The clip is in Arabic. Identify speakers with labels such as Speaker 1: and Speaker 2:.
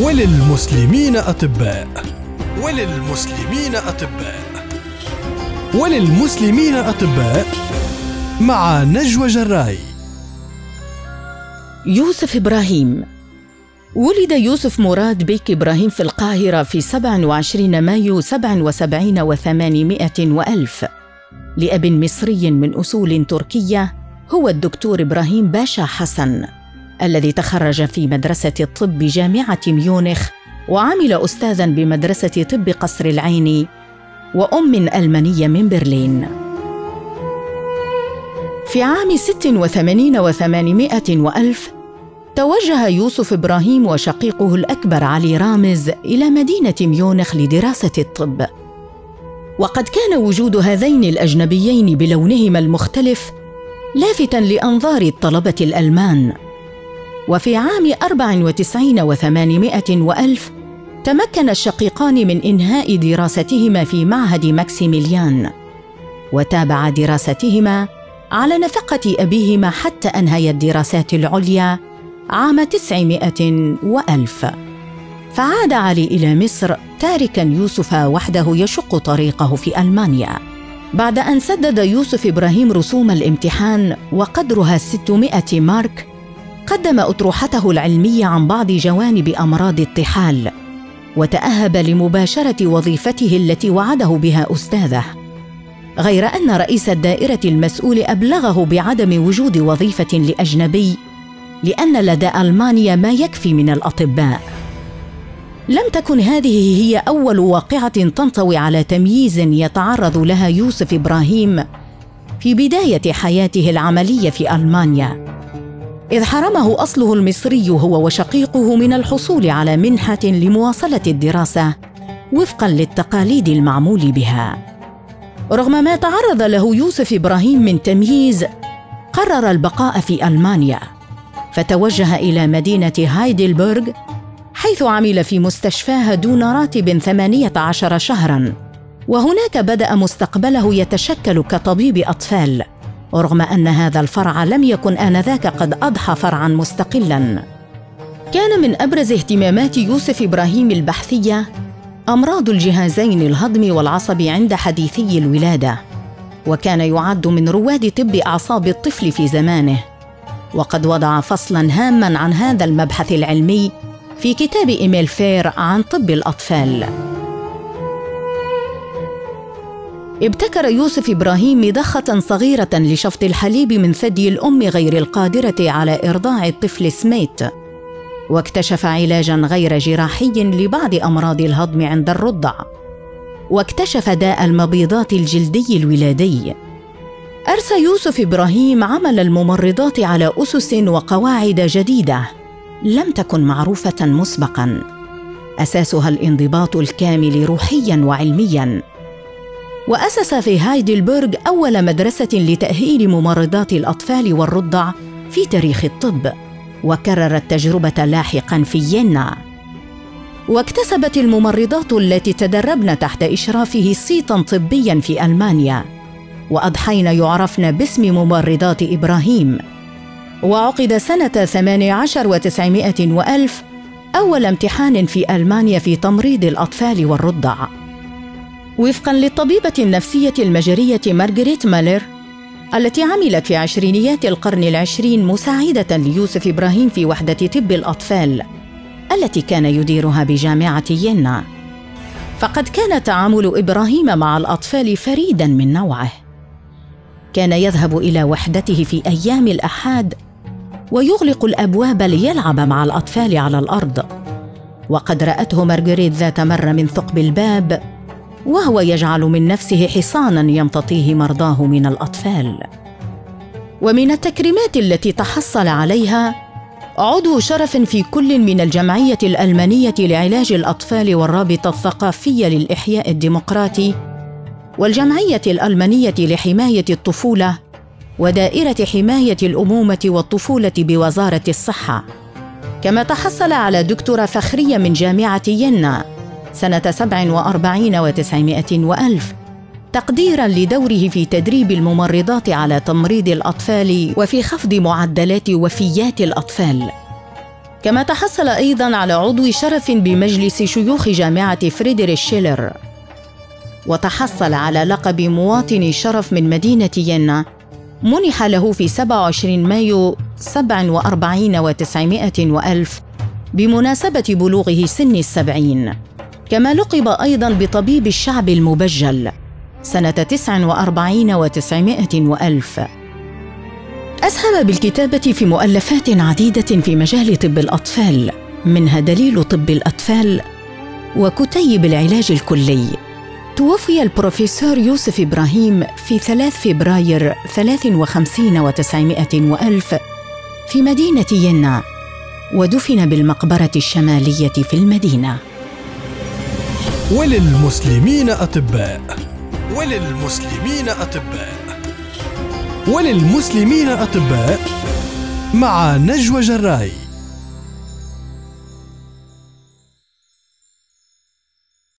Speaker 1: وللمسلمين أطباء. وللمسلمين أطباء. وللمسلمين أطباء مع نجوى جراي.
Speaker 2: يوسف إبراهيم. ولد يوسف مراد بيك إبراهيم في القاهرة في 27 مايو 77 وثمانمائة وألف. لأب مصري من أصول تركية هو الدكتور إبراهيم باشا حسن. الذي تخرج في مدرسة الطب بجامعة ميونخ وعمل أستاذا بمدرسة طب قصر العين وأم ألمانية من برلين. في عام ست وثمانين وثمانمائة وألف توجه يوسف إبراهيم وشقيقه الأكبر علي رامز إلى مدينة ميونخ لدراسة الطب. وقد كان وجود هذين الأجنبيين بلونهما المختلف لافتا لأنظار الطلبة الألمان. وفي عام أربع وتسعين وثمانمائة وألف تمكن الشقيقان من إنهاء دراستهما في معهد ماكسيميليان. وتابع دراستهما على نفقة أبيهما حتى أنهيا الدراسات العليا عام تسعمائة وألف. فعاد علي إلى مصر تاركا يوسف وحده يشق طريقه في ألمانيا. بعد أن سدد يوسف إبراهيم رسوم الامتحان وقدرها 600 مارك قدم أطروحته العلمية عن بعض جوانب أمراض الطحال وتأهب لمباشرة وظيفته التي وعده بها أستاذه غير أن رئيس الدائرة المسؤول أبلغه بعدم وجود وظيفة لأجنبي لأن لدى ألمانيا ما يكفي من الأطباء. لم تكن هذه هي أول واقعة تنطوي على تمييز يتعرض لها يوسف إبراهيم في بداية حياته العملية في ألمانيا. إذ حرمه أصله المصري هو وشقيقه من الحصول على منحة لمواصلة الدراسة وفقا للتقاليد المعمول بها. رغم ما تعرض له يوسف إبراهيم من تمييز قرر البقاء في ألمانيا فتوجه إلى مدينة هايدلبرغ حيث عمل في مستشفاها دون راتب ثمانية عشر شهراً وهناك بدأ مستقبله يتشكل كطبيب أطفال. ورغم أن هذا الفرع لم يكن آنذاك قد أضحى فرعاً مستقلاً. كان من أبرز اهتمامات يوسف إبراهيم البحثية أمراض الجهازين الهضمي والعصبي عند حديثي الولادة وكان يعد من رواد طب أعصاب الطفل في زمانه. وقد وضع فصلا هاما عن هذا المبحث العلمي في كتاب إيميل فير عن طب الأطفال. ابتكر يوسف إبراهيم مضخة صغيرة لشفط الحليب من ثدي الأم غير القادرة على إرضاع الطفل سميت. واكتشف علاجا غير جراحي لبعض أمراض الهضم عند الرضع. واكتشف داء المبيضات الجلدي الولادي. أرسى يوسف إبراهيم عمل الممرضات على أسس وقواعد جديدة لم تكن معروفة مسبقا. أساسها الانضباط الكامل روحيا وعلميا. وأسس في هايدلبرغ أول مدرسة لتأهيل ممرضات الأطفال والرضع في تاريخ الطب وكرر التجربة لاحقا في يينا. واكتسبت الممرضات التي تدربن تحت إشرافه صيتا طبيا في ألمانيا وأضحين يعرفن باسم ممرضات إبراهيم. وعقد سنة ثماني عشر وتسعمائة وألف أول امتحان في ألمانيا في تمريض الأطفال والرضع. وفقا للطبيبة النفسية المجرية مارغريت مالر التي عملت في عشرينيات القرن العشرين مساعدة ليوسف إبراهيم في وحدة طب الأطفال التي كان يديرها بجامعة يينا. فقد كان تعامل إبراهيم مع الأطفال فريدا من نوعه. كان يذهب إلى وحدته في أيام الأحاد ويغلق الأبواب ليلعب مع الأطفال على الأرض. وقد رأته مارغريت ذات مرة من ثقب الباب وهو يجعل من نفسه حصانا يمتطيه مرضاه من الأطفال. ومن التكريمات التي تحصل عليها عضو شرف في كل من الجمعية الألمانية لعلاج الأطفال والرابطة الثقافية للإحياء الديمقراطي والجمعية الألمانية لحماية الطفولة ودائرة حماية الأمومة والطفولة بوزارة الصحة. كما تحصل على دكتوراه فخرية من جامعة ينا سنة 47 وتسعمائة وألف تقديرا لدوره في تدريب الممرضات على تمريض الأطفال وفي خفض معدلات وفيات الأطفال. كما تحصل أيضا على عضو شرف بمجلس شيوخ جامعة فريدريش شيلر. وتحصل على لقب مواطن شرف من مدينة ينا منح له في 27 مايو 47 و900 وألف بمناسبة بلوغه سن السبعين. كما لقب أيضا بطبيب الشعب المبجل سنة 49 و900 وألف. أسهم بالكتابة في مؤلفات عديدة في مجال طب الأطفال منها دليل طب الأطفال وكتيب العلاج الكلي. توفي البروفيسور يوسف إبراهيم في 3 فبراير 53 و900 وألف في مدينة ينا ودفن بالمقبرة الشمالية في المدينة.
Speaker 1: وللمسلمين أطباء. وللمسلمين أطباء. وللمسلمين أطباء مع نجوى جراي.